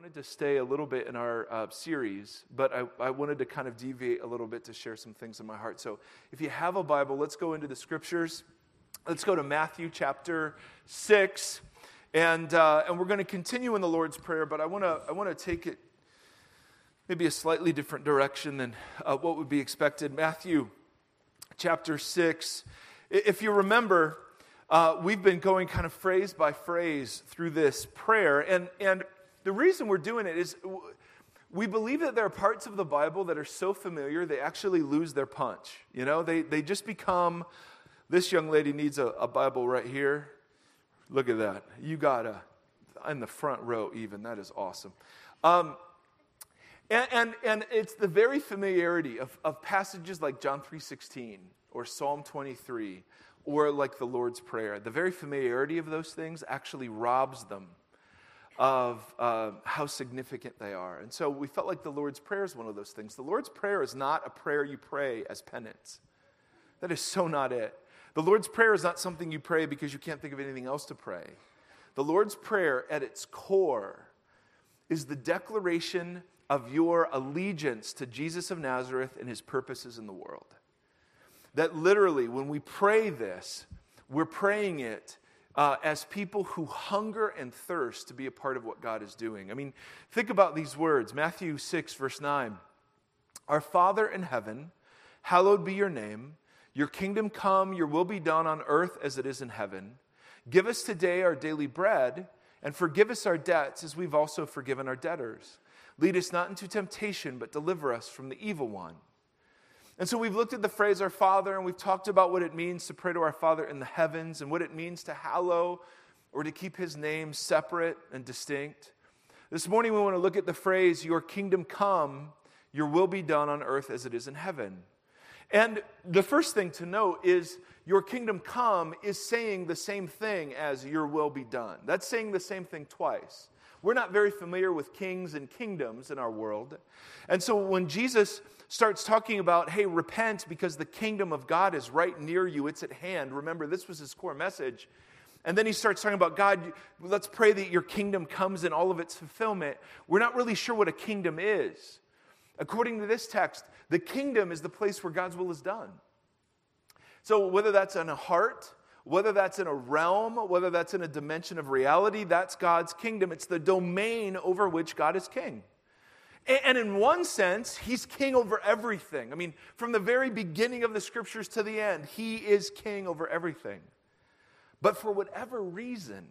wanted to stay a little bit in our uh, series, but I, I wanted to kind of deviate a little bit to share some things in my heart. So if you have a Bible, let's go into the scriptures. Let's go to Matthew chapter 6. And, uh, and we're going to continue in the Lord's Prayer, but I want to I wanna take it maybe a slightly different direction than uh, what would be expected. Matthew chapter 6. If you remember, uh, we've been going kind of phrase by phrase through this prayer. And, and the reason we're doing it is we believe that there are parts of the Bible that are so familiar, they actually lose their punch. You know, they, they just become this young lady needs a, a Bible right here. Look at that. You got a, in the front row, even. That is awesome. Um, and, and, and, it's the very familiarity of, of passages like John 3.16 or Psalm 23 or like the Lord's Prayer. The very familiarity of those things actually robs them of uh, how significant they are. And so we felt like the Lord's Prayer is one of those things. The Lord's Prayer is not a prayer you pray as penance. That is so not it. The Lord's Prayer is not something you pray because you can't think of anything else to pray. The Lord's Prayer, at its core, is the declaration of your allegiance to Jesus of Nazareth and his purposes in the world. That literally, when we pray this, we're praying it uh, as people who hunger and thirst to be a part of what God is doing. I mean, think about these words Matthew 6, verse 9. Our Father in heaven, hallowed be your name. Your kingdom come, your will be done on earth as it is in heaven. Give us today our daily bread, and forgive us our debts as we've also forgiven our debtors. Lead us not into temptation, but deliver us from the evil one. And so we've looked at the phrase our Father, and we've talked about what it means to pray to our Father in the heavens and what it means to hallow or to keep his name separate and distinct. This morning we want to look at the phrase, Your kingdom come, your will be done on earth as it is in heaven. And the first thing to note is, Your kingdom come is saying the same thing as Your will be done. That's saying the same thing twice. We're not very familiar with kings and kingdoms in our world. And so when Jesus starts talking about, hey, repent because the kingdom of God is right near you, it's at hand. Remember, this was his core message. And then he starts talking about God, let's pray that your kingdom comes in all of its fulfillment. We're not really sure what a kingdom is. According to this text, the kingdom is the place where God's will is done. So, whether that's in a heart, whether that's in a realm, whether that's in a dimension of reality, that's God's kingdom. It's the domain over which God is king. And in one sense, he's king over everything. I mean, from the very beginning of the scriptures to the end, he is king over everything. But for whatever reason,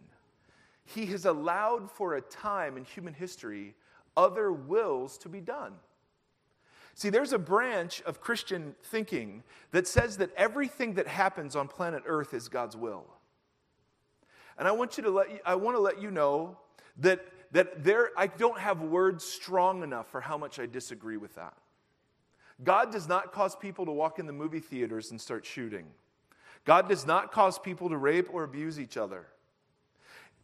he has allowed for a time in human history other wills to be done. See, there's a branch of Christian thinking that says that everything that happens on planet Earth is God's will. And I want you to let you, I want to let you know that, that there, I don't have words strong enough for how much I disagree with that. God does not cause people to walk in the movie theaters and start shooting. God does not cause people to rape or abuse each other.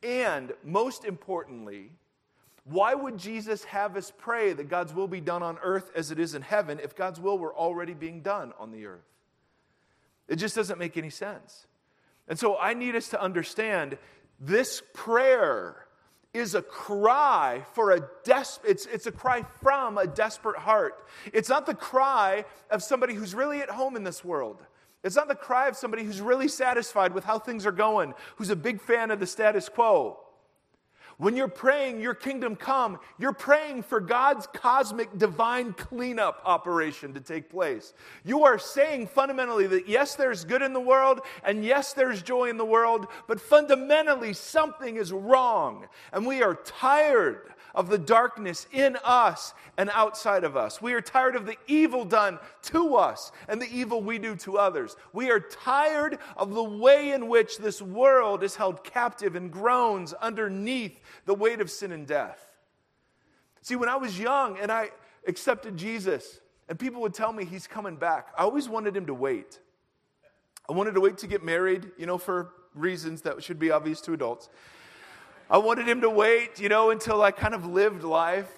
And most importantly, why would Jesus have us pray that God's will be done on earth as it is in heaven if God's will were already being done on the earth? It just doesn't make any sense. And so I need us to understand this prayer is a cry for a des- it's, it's a cry from a desperate heart. It's not the cry of somebody who's really at home in this world. It's not the cry of somebody who's really satisfied with how things are going, who's a big fan of the status quo. When you're praying, Your kingdom come, you're praying for God's cosmic divine cleanup operation to take place. You are saying fundamentally that yes, there's good in the world, and yes, there's joy in the world, but fundamentally something is wrong. And we are tired of the darkness in us and outside of us. We are tired of the evil done to us and the evil we do to others. We are tired of the way in which this world is held captive and groans underneath the weight of sin and death. See, when I was young and I accepted Jesus, and people would tell me he's coming back, I always wanted him to wait. I wanted to wait to get married, you know, for reasons that should be obvious to adults. I wanted him to wait, you know, until I kind of lived life,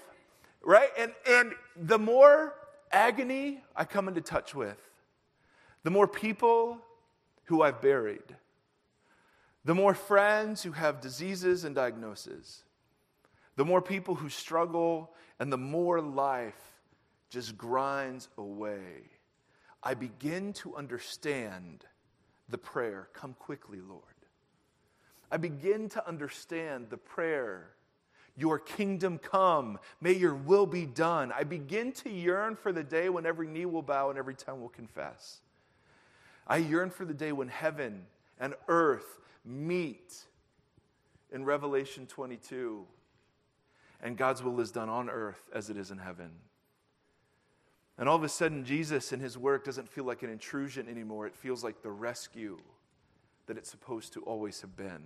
right? And, and the more agony I come into touch with, the more people who I've buried, the more friends who have diseases and diagnoses, the more people who struggle, and the more life just grinds away, I begin to understand the prayer, Come quickly, Lord. I begin to understand the prayer, Your kingdom come, may your will be done. I begin to yearn for the day when every knee will bow and every tongue will confess. I yearn for the day when heaven and earth meet in Revelation 22, and God's will is done on earth as it is in heaven. And all of a sudden, Jesus and his work doesn't feel like an intrusion anymore. It feels like the rescue that it's supposed to always have been.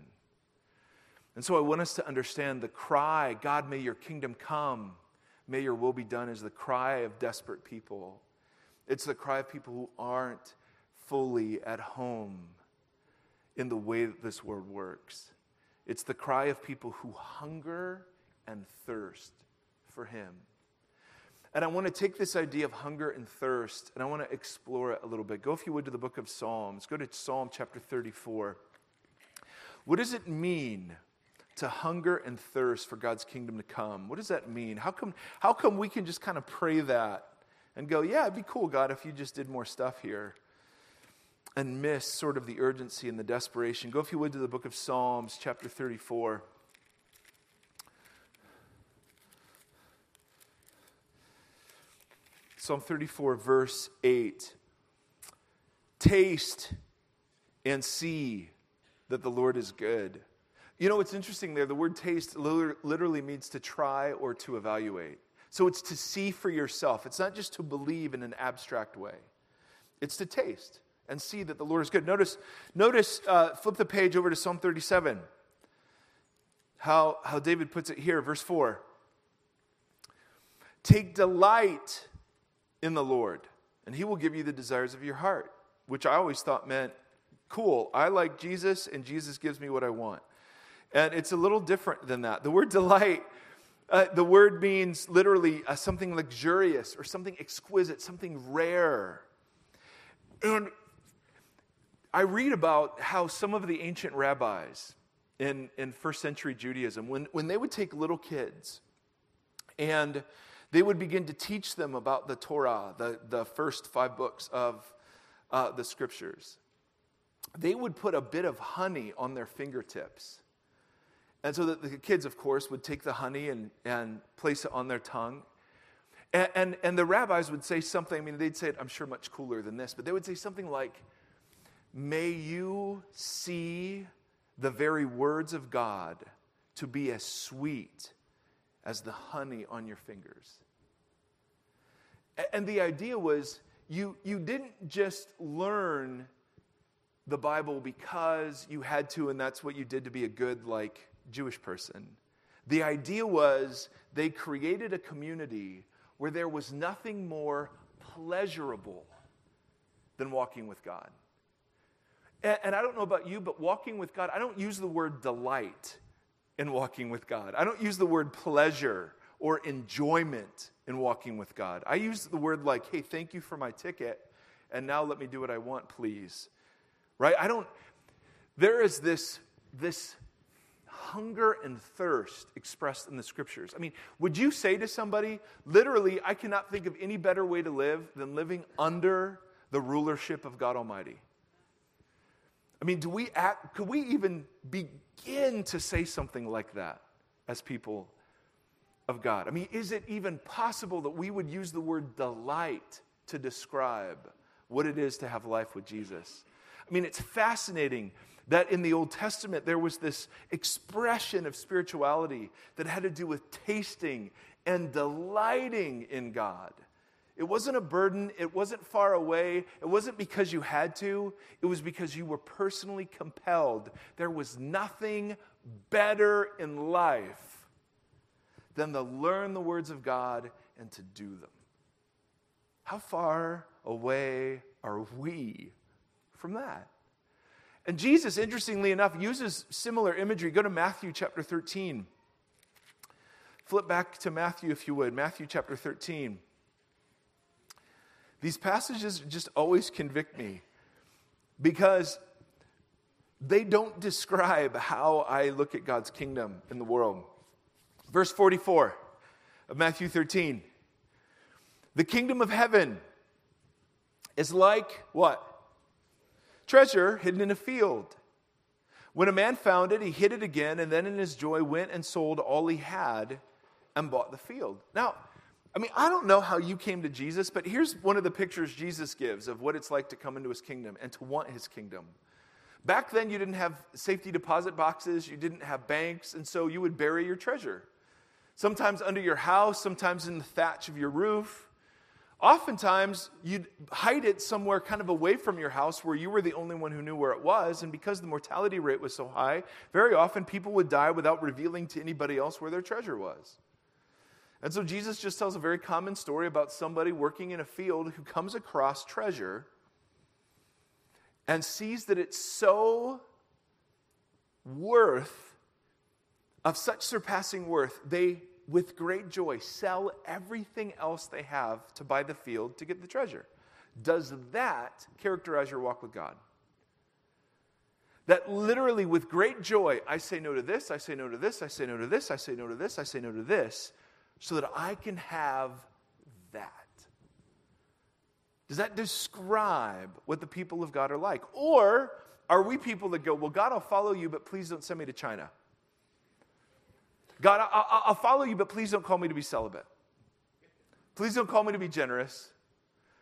And so I want us to understand the cry, God, may your kingdom come, may your will be done, is the cry of desperate people. It's the cry of people who aren't fully at home in the way that this world works. It's the cry of people who hunger and thirst for Him. And I want to take this idea of hunger and thirst and I want to explore it a little bit. Go, if you would, to the book of Psalms. Go to Psalm chapter 34. What does it mean to hunger and thirst for God's kingdom to come? What does that mean? How come, how come we can just kind of pray that and go, yeah, it'd be cool, God, if you just did more stuff here? And miss sort of the urgency and the desperation. Go, if you would, to the book of Psalms, chapter 34. Psalm 34, verse 8. Taste and see that the Lord is good. You know what's interesting there? The word taste literally means to try or to evaluate. So it's to see for yourself. It's not just to believe in an abstract way, it's to taste and see that the Lord is good. Notice, notice uh, flip the page over to Psalm 37. How, how David puts it here, verse 4. Take delight in the Lord, and He will give you the desires of your heart, which I always thought meant, cool, I like Jesus, and Jesus gives me what I want. And it's a little different than that. The word delight, uh, the word means literally uh, something luxurious or something exquisite, something rare. And I read about how some of the ancient rabbis in, in first century Judaism, when, when they would take little kids and they would begin to teach them about the Torah, the, the first five books of uh, the scriptures. They would put a bit of honey on their fingertips. And so that the kids, of course, would take the honey and, and place it on their tongue. And, and, and the rabbis would say something, I mean, they'd say it, I'm sure, much cooler than this, but they would say something like, May you see the very words of God to be as sweet as the honey on your fingers. And the idea was you, you didn't just learn the Bible because you had to, and that's what you did to be a good, like, Jewish person. The idea was they created a community where there was nothing more pleasurable than walking with God. And, and, I don't know about you, but walking with God, I don't use the word delight in walking with God. I don't use the word pleasure or enjoyment in walking with God. I use the word like, hey, thank you for my ticket, and now let me do what I want, please. Right? I don't, there is this, this hunger and thirst expressed in the scriptures. I mean, would you say to somebody, literally, I cannot think of any better way to live than living under the rulership of God Almighty? I mean, do we act, could we even begin to say something like that as people of God? I mean, is it even possible that we would use the word delight to describe what it is to have life with Jesus? I mean, it's fascinating that in the Old Testament there was this expression of spirituality that had to do with tasting and delighting in God. It wasn't a burden, it wasn't far away, it wasn't because you had to, it was because you were personally compelled. There was nothing better in life than to learn the words of God and to do them. How far away are we from that? And Jesus, interestingly enough, uses similar imagery. Go to Matthew chapter 13. Flip back to Matthew, if you would. Matthew chapter 13. These passages just always convict me because they don't describe how I look at God's kingdom in the world. Verse 44 of Matthew 13. The kingdom of heaven is like what? Treasure hidden in a field. When a man found it, he hid it again, and then in his joy went and sold all he had and bought the field. Now, I mean, I don't know how you came to Jesus, but here's one of the pictures Jesus gives of what it's like to come into his kingdom and to want his kingdom. Back then, you didn't have safety deposit boxes, you didn't have banks, and so you would bury your treasure. Sometimes under your house, sometimes in the thatch of your roof. Oftentimes, you'd hide it somewhere kind of away from your house where you were the only one who knew where it was. And because the mortality rate was so high, very often people would die without revealing to anybody else where their treasure was. And so Jesus just tells a very common story about somebody working in a field who comes across treasure and sees that it's so worth, of such surpassing worth, they with great joy, sell everything else they have to buy the field to get the treasure. Does that characterize your walk with God? That literally, with great joy, I say no to this, I say no to this, I say no to this, I say no to this, I say no to this, so that I can have that. Does that describe what the people of God are like? Or are we people that go, well, God, I'll follow you, but please don't send me to China? God, I, will follow you, but please don't call me to be celibate. Please don't call me to be generous.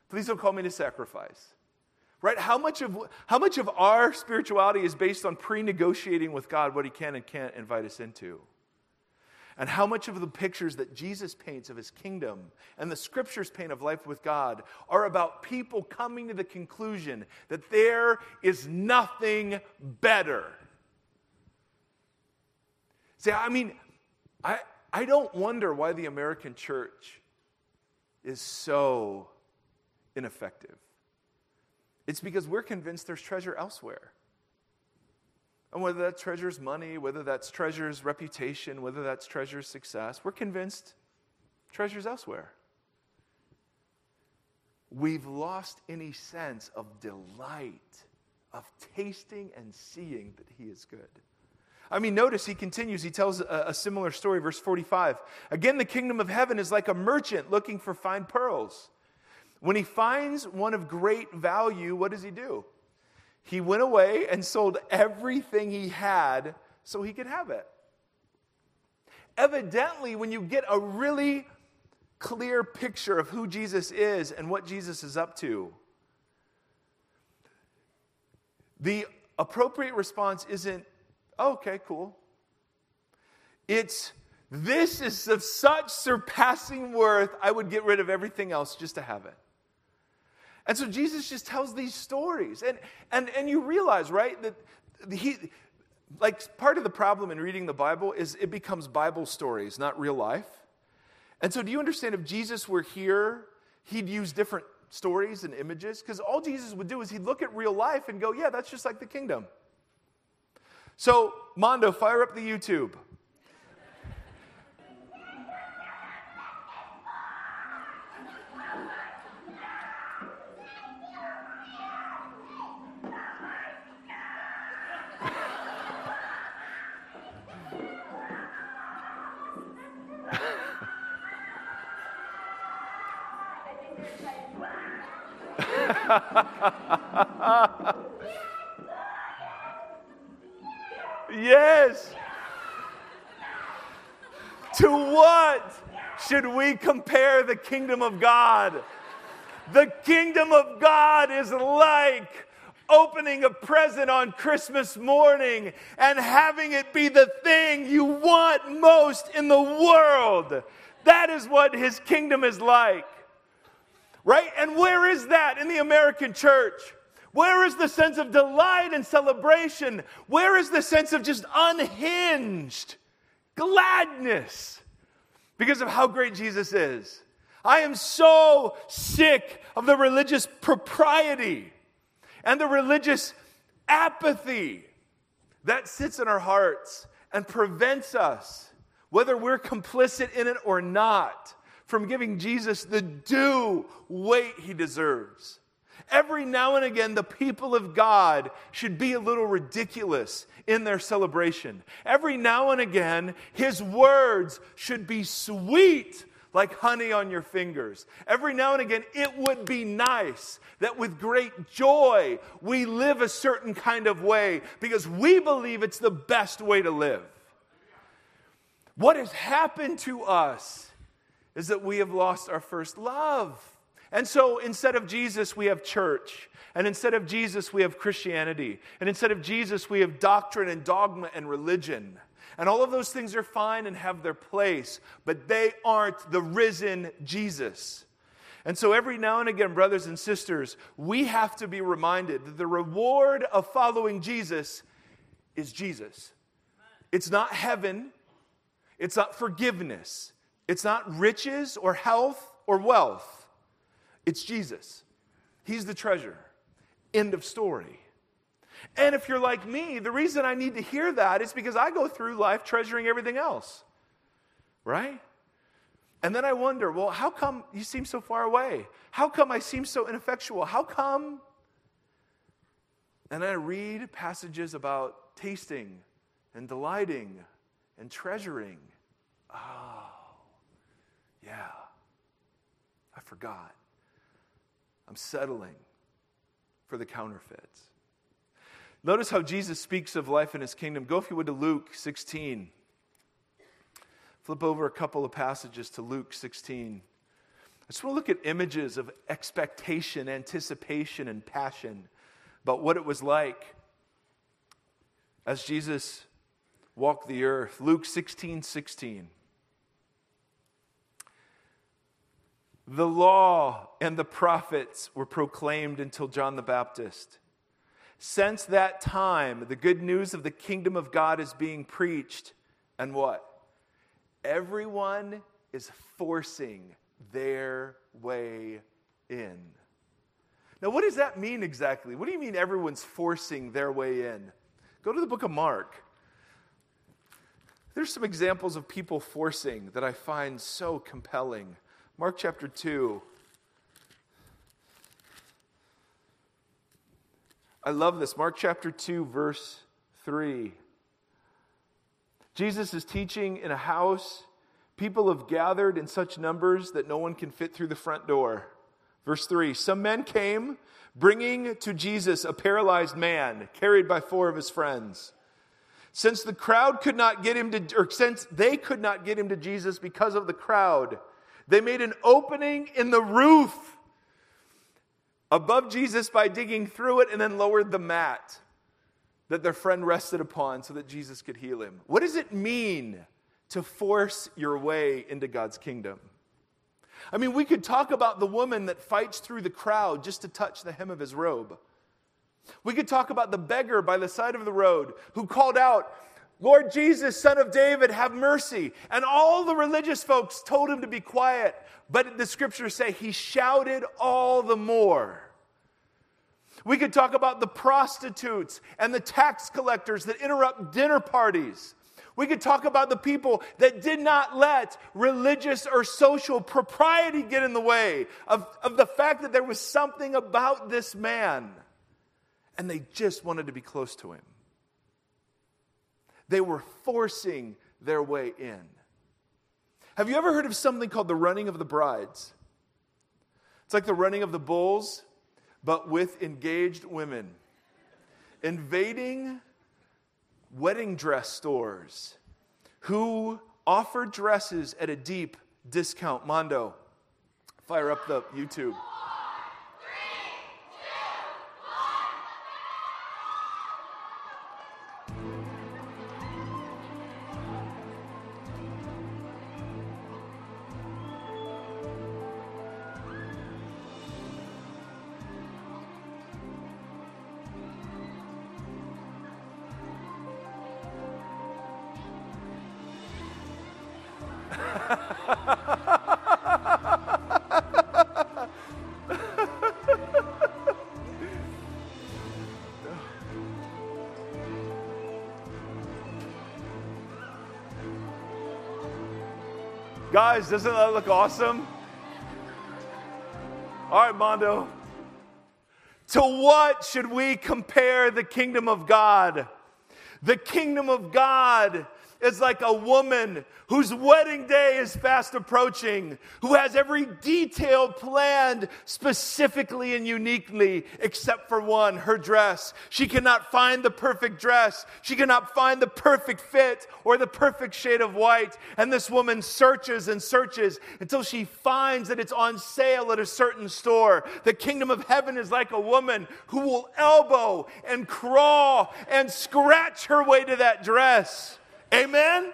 Please don't call me to sacrifice. Right? How much of, how much of our spirituality is based on pre negotiating with God what He can and can't invite us into? And how much of the pictures that Jesus paints of His kingdom and the scriptures paint of life with God are about people coming to the conclusion that there is nothing better? See, I mean, I, I don't wonder why the American church is so ineffective. It's because we're convinced there's treasure elsewhere. And whether that treasure's money, whether that's treasure's reputation, whether that's treasure's success, we're convinced treasure's elsewhere. We've lost any sense of delight, of tasting and seeing that He is good. I mean, notice he continues, he tells a, a, similar story, verse 45. Again, the kingdom of heaven is like a merchant looking for fine pearls. When he finds one of great value, what does he do? He went away and sold everything he had so he could have it. Evidently, when you get a really clear picture of who Jesus is and what Jesus is up to, the appropriate response isn't oh, okay, cool. It's this is of such surpassing worth, I would get rid of everything else just to have it. And so Jesus just tells these stories. And, and, and you realize, right, that he, like part of the problem in reading the Bible is it becomes Bible stories, not real life. And so do you understand if Jesus were here, he'd use different stories and images? Because all Jesus would do is he'd look at real life and go, yeah, that's just like the kingdom. So, Mondo, fire up the YouTube. Yes. To what should we compare the kingdom of God? The kingdom of God is like opening a present on Christmas morning and having it be the thing you want most in the world. That is what his kingdom is like. Right? And where is that in the American church? Where is the sense of delight and celebration? Where is the sense of just unhinged gladness because of how great Jesus is? I am so sick of the religious propriety and the religious apathy that sits in our hearts and prevents us, whether we're complicit in it or not, from giving Jesus the due weight he deserves. Every now and again, the people of God should be a little ridiculous in their celebration. Every now and again, His words should be sweet like honey on your fingers. Every now and again, it would be nice that with great joy we live a certain kind of way because we believe it's the best way to live. What has happened to us is that we have lost our first love. And so instead of Jesus, we have church. And instead of Jesus, we have Christianity. And instead of Jesus, we have doctrine and dogma and religion. And all of those things are fine and have their place, but they aren't the risen Jesus. And so every now and again, brothers and sisters, we have to be reminded that the reward of following Jesus is Jesus. It's not heaven, it's not forgiveness, it's not riches or health or wealth. It's Jesus. He's the treasure. End of story. And if you're like me, the reason I need to hear that is because I go through life treasuring everything else. Right? And then I wonder, well, how come you seem so far away? How come I seem so ineffectual? How come? And I read passages about tasting and delighting and treasuring. Oh, yeah, I forgot. I'm settling for the counterfeits. Notice how Jesus speaks of life in his kingdom. Go, if you would, to Luke 16. Flip over a couple of passages to Luke 16. I just want to look at images of expectation, anticipation, and passion about what it was like as Jesus walked the earth. Luke 16 16. The law and the prophets were proclaimed until John the Baptist. Since that time, the good news of the kingdom of God is being preached. And what? Everyone is forcing their way in. Now, what does that mean exactly? What do you mean everyone's forcing their way in? Go to the book of Mark. There's some examples of people forcing that I find so compelling. Mark chapter 2. I love this. Mark chapter 2, verse 3. Jesus is teaching in a house. People have gathered in such numbers that no one can fit through the front door. Verse 3 Some men came, bringing to Jesus a paralyzed man carried by four of his friends. Since the crowd could not get him to, or since they could not get him to Jesus because of the crowd, they made an opening in the roof above Jesus by digging through it and then lowered the mat that their friend rested upon so that Jesus could heal him. What does it mean to force your way into God's kingdom? I mean, we could talk about the woman that fights through the crowd just to touch the hem of his robe. We could talk about the beggar by the side of the road who called out, Lord Jesus, son of David, have mercy. And all the religious folks told him to be quiet, but the scriptures say he shouted all the more. We could talk about the prostitutes and the tax collectors that interrupt dinner parties. We could talk about the people that did not let religious or social propriety get in the way of, of the fact that there was something about this man, and they just wanted to be close to him. They were forcing their way in. Have you ever heard of something called the running of the brides? It's like the running of the bulls, but with engaged women invading wedding dress stores who offer dresses at a deep discount. Mondo, fire up the YouTube. Guys, doesn't that look awesome? All right, Mondo. To what should we compare the kingdom of God? The kingdom of God is like a woman whose wedding day is fast approaching, who has every detail planned specifically and uniquely, except for one her dress. She cannot find the perfect dress, she cannot find the perfect fit or the perfect shade of white. And this woman searches and searches until she finds that it's on sale at a certain store. The kingdom of heaven is like a woman who will elbow and crawl and scratch her way to that dress. Amen?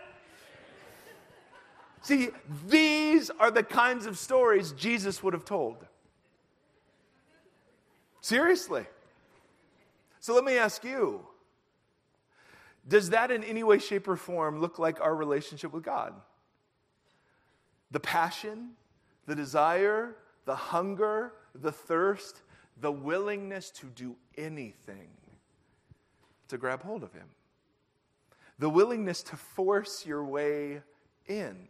See, these are the kinds of stories Jesus would have told. Seriously. So let me ask you Does that in any way, shape, or form look like our relationship with God? The passion, the desire, the hunger, the thirst, the willingness to do anything to grab hold of Him, the willingness to force your way in.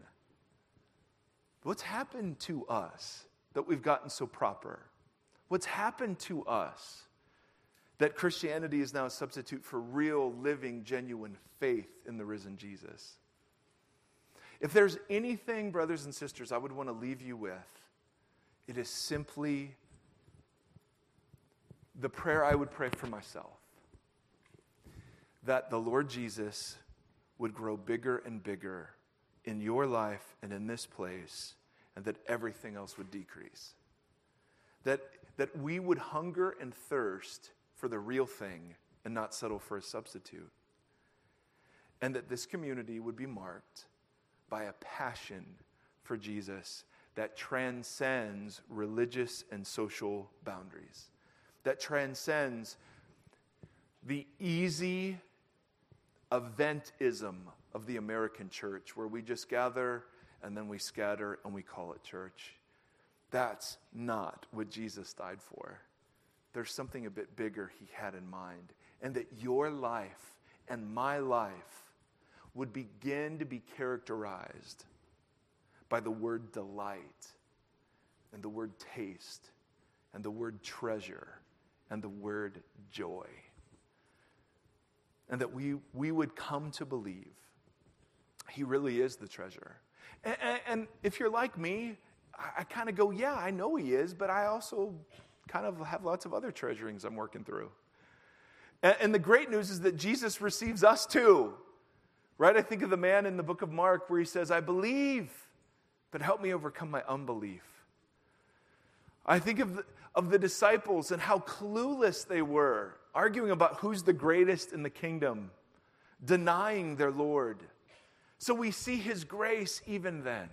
What's happened to us that we've gotten so proper? What's happened to us that Christianity is now a substitute for real, living, genuine faith in the risen Jesus? If there's anything, brothers and sisters, I would want to leave you with, it is simply the prayer I would pray for myself that the Lord Jesus would grow bigger and bigger in your life and in this place, and that everything else would decrease. That, that we would hunger and thirst for the real thing and not settle for a substitute. And that this community would be marked by a passion for Jesus that transcends religious and social boundaries, that transcends the easy eventism of the American church, where we just gather and then we scatter and we call it church. That's not what Jesus died for. There's something a bit bigger he had in mind, and that your life and my life would begin to be characterized by the word delight and the word taste and the word treasure and the word joy and that we, we would come to believe He really is the treasure. And, and, and if you're like me, I, I kind of go, yeah, I know He is, but I also kind of have lots of other treasurings I'm working through. And, and the great news is that Jesus receives us too. Right? I think of the man in the book of Mark where he says, I believe, but help me overcome my unbelief. I think of the, of the disciples and how clueless they were arguing about who's the greatest in the kingdom, denying their Lord. So we see his grace even then.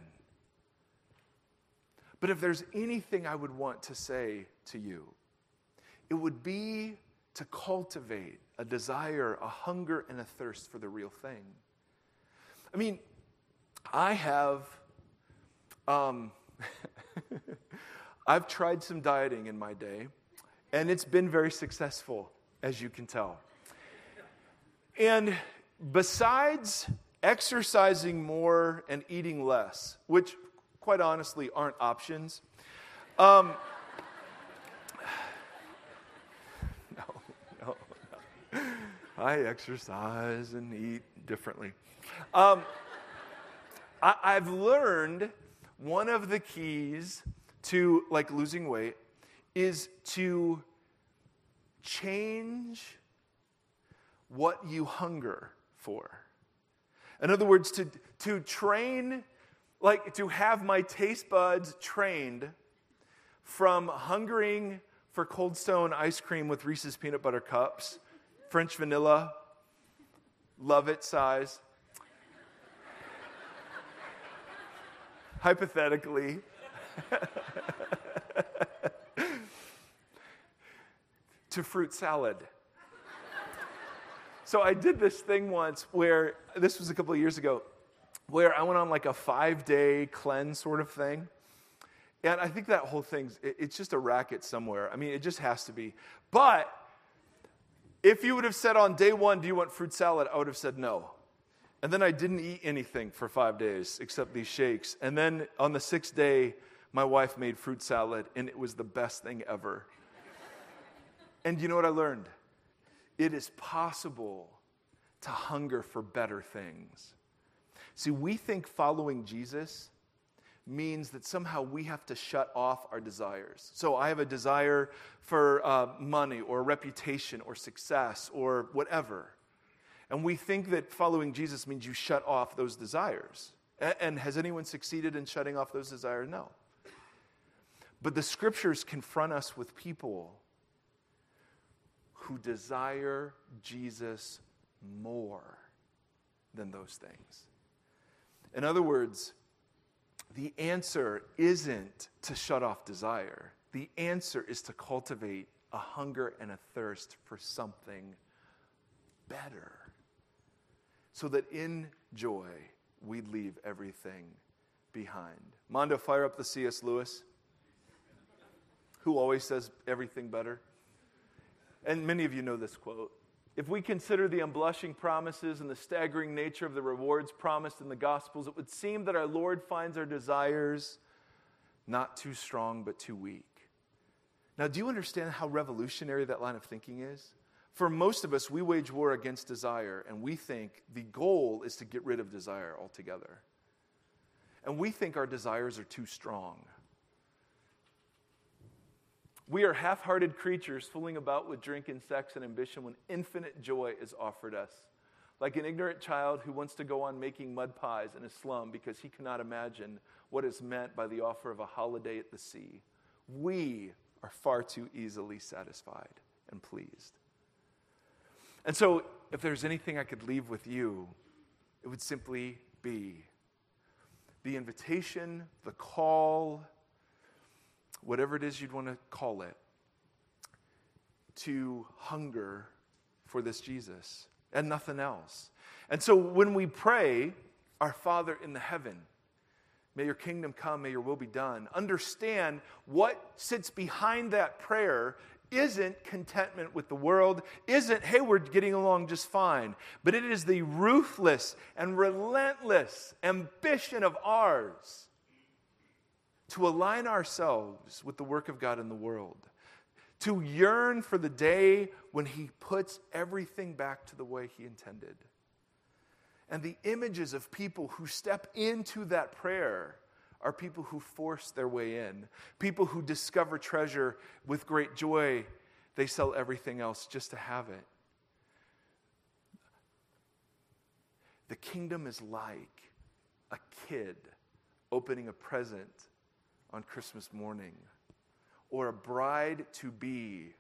But if there's anything I would want to say to you, it would be to cultivate a desire, a hunger, and a thirst for the real thing. I mean, I have, um, I've tried some dieting in my day, and it's been very successful as you can tell. And besides exercising more and eating less, which quite honestly aren't options, um, no, no, no. I exercise and eat differently. Um, I, I've learned one of the keys to like losing weight is to change what you hunger for. In other words, to, to train, like to have my taste buds trained from hungering for Cold Stone ice cream with Reese's peanut butter cups, French vanilla, love it size. Hypothetically. to fruit salad. so I did this thing once where, this was a couple of years ago, where I went on like a five day cleanse sort of thing. And I think that whole thing's, it's just a racket somewhere. I mean, it just has to be. But if you would have said on day one, do you want fruit salad? I would have said no. And then I didn't eat anything for five days except these shakes. And then on the sixth day, my wife made fruit salad, and it was the best thing ever. And you know what I learned? It is possible to hunger for better things. See, we think following Jesus means that somehow we have to shut off our desires. So I have a desire for uh, money or reputation or success or whatever. And we think that following Jesus means you shut off those desires. And has anyone succeeded in shutting off those desires? No. But the scriptures confront us with people who desire Jesus more than those things. In other words, the answer isn't to shut off desire. The answer is to cultivate a hunger and a thirst for something better. So that in joy, we leave everything behind. Mondo, fire up the C.S. Lewis, who always says everything better. And many of you know this quote. If we consider the unblushing promises and the staggering nature of the rewards promised in the Gospels, it would seem that our Lord finds our desires not too strong, but too weak. Now, do you understand how revolutionary that line of thinking is? For most of us, we wage war against desire, and we think the goal is to get rid of desire altogether. And we think our desires are too strong. We are half hearted creatures fooling about with drink and sex and ambition when infinite joy is offered us. Like an ignorant child who wants to go on making mud pies in a slum because he cannot imagine what is meant by the offer of a holiday at the sea. We are far too easily satisfied and pleased. And so, if there's anything I could leave with you, it would simply be the invitation, the call, whatever it is you'd want to call it, to hunger for this Jesus and nothing else. And so when we pray, Our Father in the heaven, may your kingdom come, may your will be done, understand what sits behind that prayer isn't contentment with the world, isn't, hey, we're getting along just fine, but it is the ruthless and relentless ambition of ours to align ourselves with the work of God in the world, to yearn for the day when He puts everything back to the way He intended. And the images of people who step into that prayer are people who force their way in, people who discover treasure with great joy. They sell everything else just to have it. The kingdom is like a kid opening a present on Christmas morning, or a bride to be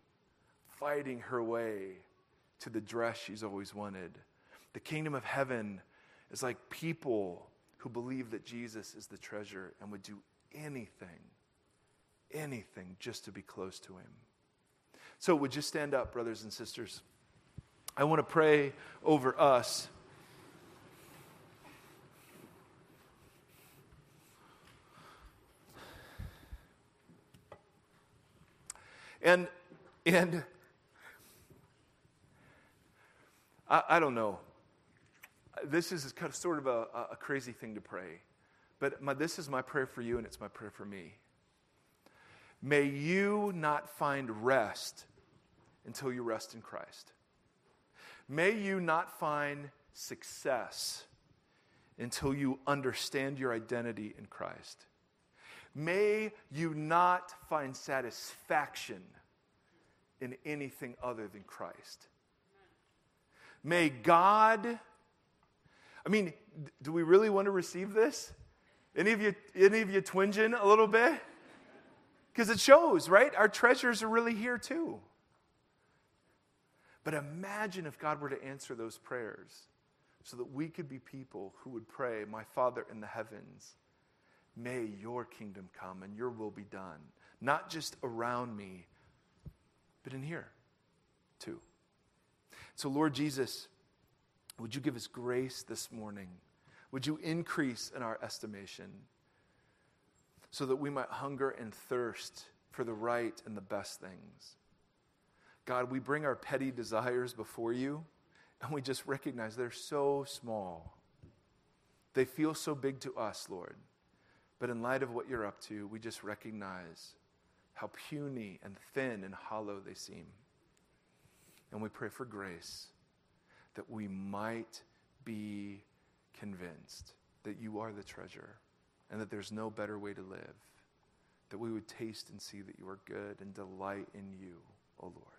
fighting her way to the dress she's always wanted. The kingdom of heaven is like people who believe that Jesus is the treasure and would do anything, anything just to be close to him. So, would you stand up, brothers and sisters? I want to pray over us. And, and I, I don't know. This is kind of sort of a, a crazy thing to pray. But my, this is my prayer for you, and it's my prayer for me. May you not find rest until you rest in Christ. May you not find success until you understand your identity in Christ. May you not find satisfaction in anything other than Christ. May God, I mean, do we really want to receive this? Any of you, any of you twinging a little bit? Because it shows, right? Our treasures are really here too. But imagine if God were to answer those prayers so that we could be people who would pray, My Father in the heavens, May your kingdom come and your will be done, not just around me, but in here too. So, Lord Jesus, would you give us grace this morning? Would you increase in our estimation so that we might hunger and thirst for the right and the best things? God, we bring our petty desires before you and we just recognize they're so small. They feel so big to us, Lord. But in light of what you're up to, we just recognize how puny and thin and hollow they seem. And we pray for grace that we might be convinced that you are the treasure and that there's no better way to live. That we would taste and see that you are good and delight in you, O Lord.